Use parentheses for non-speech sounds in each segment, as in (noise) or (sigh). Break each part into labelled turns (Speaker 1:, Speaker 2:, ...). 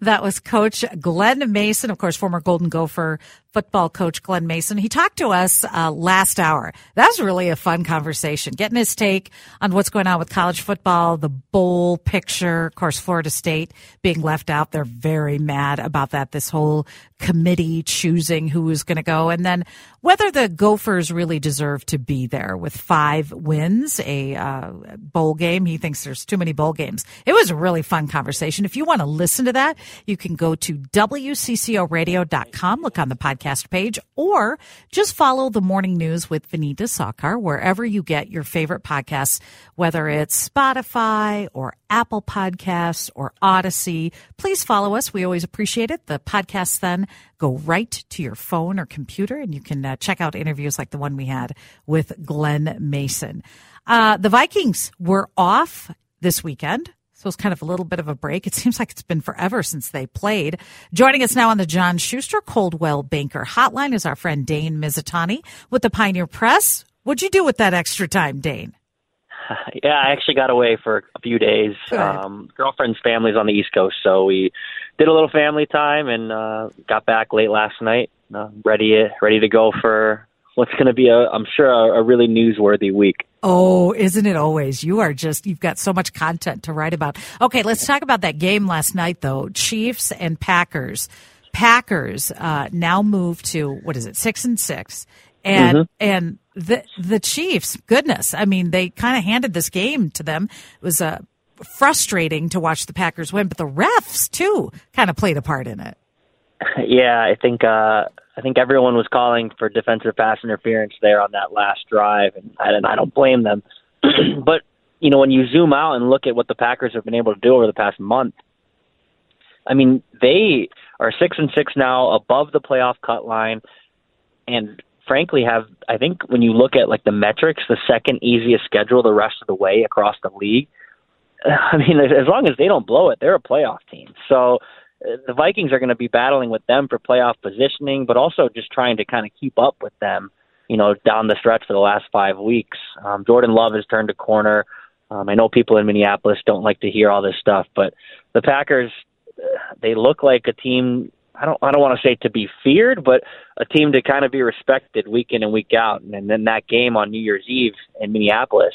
Speaker 1: That was Coach Glen Mason, of course, former Golden Gopher football coach Glen Mason. He talked to us uh, last hour. That was really a fun conversation, getting his take on what's going on with college football, the bowl picture. Of course, Florida State being left out. They're very mad about that. This whole committee choosing who is going to go, and then whether the Gophers really deserve to be there with five wins, a uh, bowl game. He thinks there's too many bowl games. It was a really fun conversation. If you want to listen to that, you can go to WCCORadio.com, look on the podcast page, or just follow the morning news with Vineeta Sawkar wherever you get your favorite podcasts, whether it's Spotify or Apple Podcasts or Odyssey. Please follow us. We always appreciate it. The podcasts then go right to your phone or computer and you can uh, check out interviews like the one we had with Glen Mason. Uh, the Vikings were off this weekend. So it's kind of a little bit of a break. It seems like it's been forever since they played. Joining us now on the John Schuster Coldwell Banker Hotline is our friend Dane Mizutani with the Pioneer Press. What'd you do with that extra time, Dane? (laughs)
Speaker 2: Yeah, I actually got away for a few days. Um, girlfriend's family's on the East Coast, so we did a little family time and uh, got back late last night. Uh, ready, ready to go for what's going to be a, I'm sure, a, a really newsworthy week.
Speaker 1: Oh, isn't it always? You are just, you've got so much content to write about. Okay, let's talk about that game last night, though. Chiefs and Packers. Packers uh, now move to, what is it, six and six. And,
Speaker 2: Mhm.
Speaker 1: and the, the Chiefs, goodness, I mean, they kind of handed this game to them. It was uh, frustrating to watch the Packers win, but the refs, too, kind of played a part in it. (laughs)
Speaker 2: Yeah, I think uh, I think everyone was calling for defensive pass interference there on that last drive, and I, and I don't blame them. (clears throat) but you know, when you zoom out and look at what the Packers have been able to do over the past month, I mean, they are six and six now, above the playoff cut line, and frankly have I think when you look at like the metrics, the second easiest schedule the rest of the way across the league. (sighs) I mean, as long as they don't blow it, they're a playoff team. So uh, the Vikings are going to be battling with them for playoff positioning, but also just trying to kind of keep up with them, you know, down the stretch for the last five weeks. Um, Jordan Love has turned a corner. Um, I know people in Minneapolis don't like to hear all this stuff, but the Packers, uh, they look like a team. I don't. I don't want to say to be feared, but a team to kind of be respected week in and week out. And then that game on New Year's Eve in Minneapolis,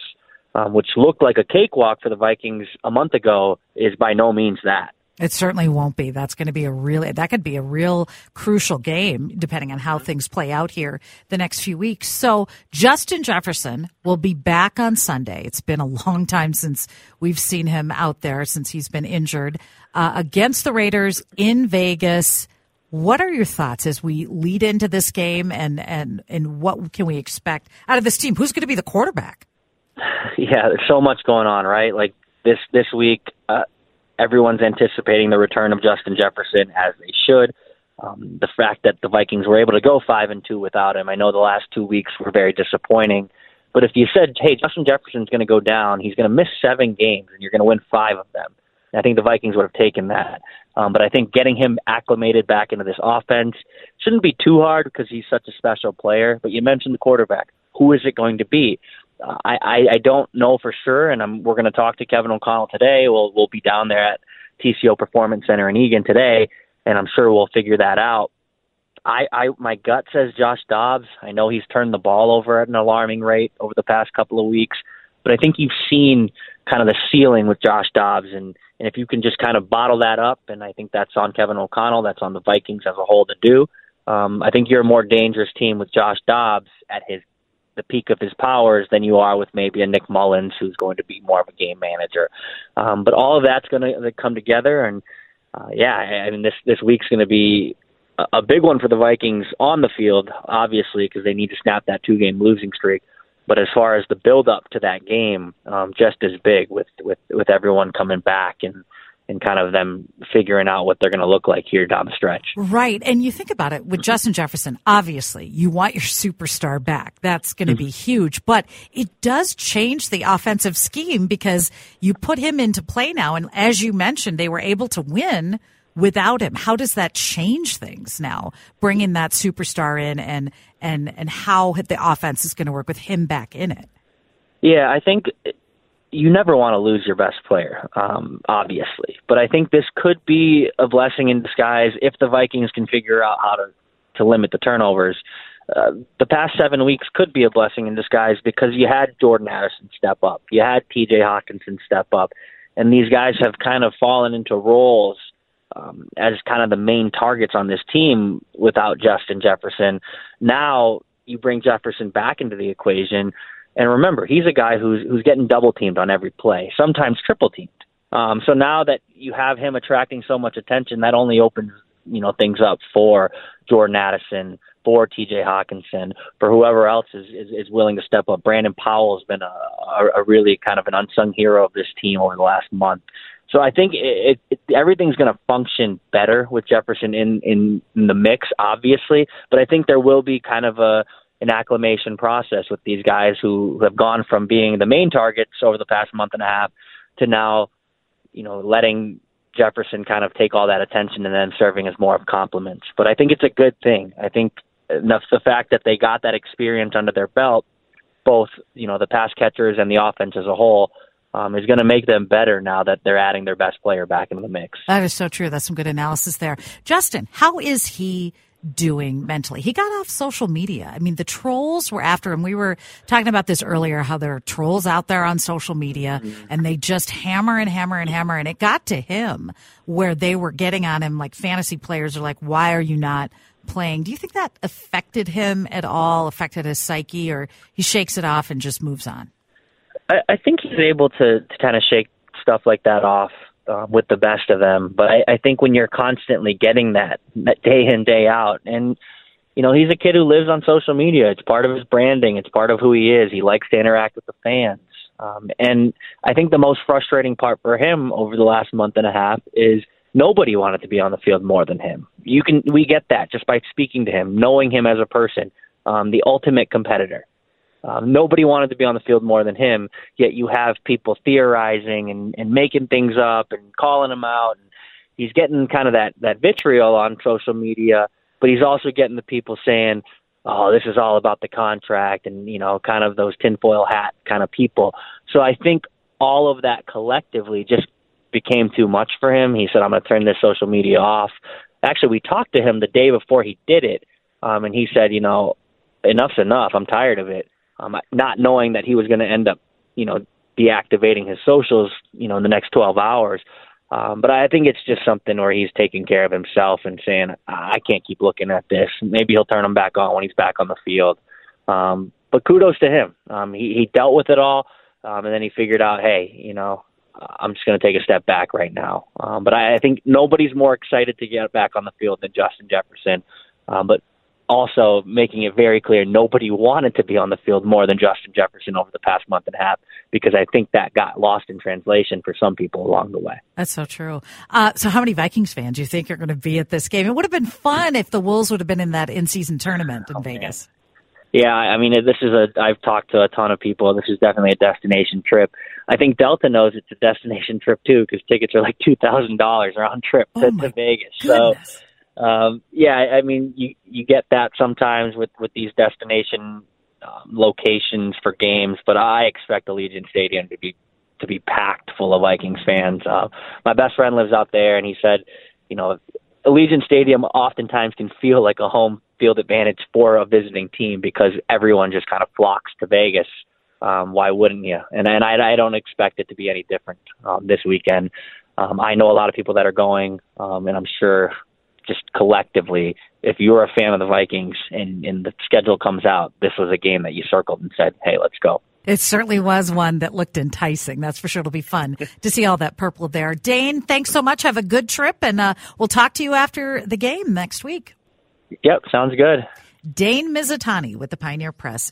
Speaker 2: um, which looked like a cakewalk for the Vikings a month ago, is by no means that.
Speaker 1: It certainly won't be. That's going to be a really, that could be a real crucial game depending on how things play out here the next few weeks. So Justin Jefferson will be back on Sunday. It's been a long time since we've seen him out there since he's been injured uh, against the Raiders in Vegas. What are your thoughts as we lead into this game and, and, and what can we expect out of this team? Who's going to be the quarterback? (laughs)
Speaker 2: yeah, there's so much going on, right? Like this this week, uh, everyone's anticipating the return of Justin Jefferson as they should. Um, the fact that the Vikings were able to go five and two without him, I know the last two weeks were very disappointing. But if you said, "Hey, Justin Jefferson's going to go down, he's going to miss seven games, and you're going to win five of them," I think the Vikings would have taken that. Um, but I think getting him acclimated back into this offense shouldn't be too hard because he's such a special player. But you mentioned the quarterback. Who is it going to be? Uh, I, I I don't know for sure, and I'm, we're going to talk to Kevin O'Connell today. We'll we'll be down there at TCO Performance Center in Eagan today, and I'm sure we'll figure that out. I, I my gut says Josh Dobbs. I know he's turned the ball over at an alarming rate over the past couple of weeks, But I think you've seen kind of the ceiling with Josh Dobbs, and, and if you can just kind of bottle that up, and I think that's on Kevin O'Connell, that's on the Vikings as a whole to do. Um, I think you're a more dangerous team with Josh Dobbs at his the peak of his powers than you are with maybe a Nick Mullens who's going to be more of a game manager. Um, but all of that's going to come together, and uh, yeah, I mean this this week's going to be a, a big one for the Vikings on the field, obviously because they need to snap that two game losing streak. But as far as the build up to that game, um, just as big with with with everyone coming back and and kind of them figuring out what they're going to look like here down the stretch.
Speaker 1: Right. And you think about it with Justin Jefferson, obviously, you want your superstar back. That's going to be huge, but it does change the offensive scheme because you put him into play now. And as you mentioned, they were able to win without him. How does that change things now, bringing that superstar in and, and, and how the offense is going to work with him back in it?
Speaker 2: Yeah, I think you never want to lose your best player, um, obviously. But I think this could be a blessing in disguise if the Vikings can figure out how to to limit the turnovers. Uh, the past seven weeks could be a blessing in disguise because you had Jordan Addison step up, you had T.J. Hockenson step up, and these guys have kind of fallen into roles um, as kind of the main targets on this team without Justin Jefferson. Now you bring Jefferson back into the equation and remember, he's a guy who's who's getting double teamed on every play, sometimes triple teamed. Um, so now that you have him attracting so much attention, that only opens you know things up for Jordan Addison, for T.J. Hockenson, for whoever else is, is is willing to step up. Brandon Powell has been a, a, a really kind of an unsung hero of this team over the last month. So I think it, it, everything's going to function better with Jefferson in, in in the mix, obviously. But I think there will be kind of a an acclimation process with these guys who have gone from being the main targets over the past month and a half to now, you know, letting Jefferson kind of take all that attention and then serving as more of compliments. But I think it's a good thing. I think the fact that they got that experience under their belt, both you know the pass catchers and the offense as a whole, um, is going to make them better now that they're adding their best player back into the mix.
Speaker 1: That is so true. That's some good analysis there. Justin, how is he? doing mentally. He got off social media. I mean, the trolls were after him. We were talking about this earlier, how there are trolls out there on social media mm-hmm. and they just hammer and hammer and hammer. And it got to him where they were getting on him like fantasy players are like, why are you not playing? Do you think that affected him at all, affected his psyche, or he shakes it off and just moves on?
Speaker 2: I, I think he's able to, to kind of shake stuff like that off uh, with the best of them. But I, I think when you're constantly getting that, that day in day out, and you know he's a kid who lives on social media. It's part of his branding. It's part of who he is. He likes to interact with the fans. Um, and I think the most frustrating part for him over the last month and a half is nobody wanted to be on the field more than him. You can we get that just by speaking to him, knowing him as a person, um, the ultimate competitor. Um, nobody wanted to be on the field more than him. Yet you have people theorizing and, and making things up and calling him out. And he's getting kind of that that vitriol on social media, but he's also getting the people saying, "Oh, this is all about the contract," and you know, kind of those tinfoil hat kind of people. So I think all of that collectively just became too much for him. He said, "I'm going to turn this social media off." Actually, we talked to him the day before he did it, um, and he said, "You know, enough's enough. I'm tired of it." Um, not knowing that he was going to end up, you know, deactivating his socials, you know, in the next 12 hours. Um, but I think it's just something where he's taking care of himself and saying, I can't keep looking at this. Maybe he'll turn them back on when he's back on the field. Um, but kudos to him. Um, he, he dealt with it all, um, and then he figured out, hey, you know, I'm just going to take a step back right now. Um, but I, I think nobody's more excited to get back on the field than Justin Jefferson. Um, but also making it very clear nobody wanted to be on the field more than Justin Jefferson over the past month and a half because I think that got lost in translation for some people along the way.
Speaker 1: That's so true. Uh, so, how many Vikings fans do you think are going to be at this game? It would have been fun if the Wolves would have been in that in-season tournament in oh, Vegas.
Speaker 2: Man. Yeah, I mean, this is a. I've talked to a ton of people. This is definitely a destination trip. I think Delta knows it's a destination trip too because tickets are like two thousand dollars round trip to, oh to Vegas.
Speaker 1: Goodness.
Speaker 2: So um, yeah, I mean, you you get that sometimes with with these destination um, locations for games, but I expect Allegiant Stadium to be to be packed full of Vikings fans. Uh, my best friend lives out there, and he said, you know, Allegiant Stadium oftentimes can feel like a home field advantage for a visiting team because everyone just kind of flocks to Vegas um, why wouldn't you? And and I, I don't expect it to be any different um, this weekend. Um, I know a lot of people that are going, um, and I'm sure just collectively, if you're a fan of the Vikings and, and the schedule comes out, this was a game that you circled and said, "Hey, let's go."
Speaker 1: It certainly was one that looked enticing. That's for sure. It'll be fun (laughs) to see all that purple there. Dane, thanks so much. Have a good trip, and uh, we'll talk to you after the game next week.
Speaker 2: Yep, sounds good.
Speaker 1: Dane Mizutani with the Pioneer Press.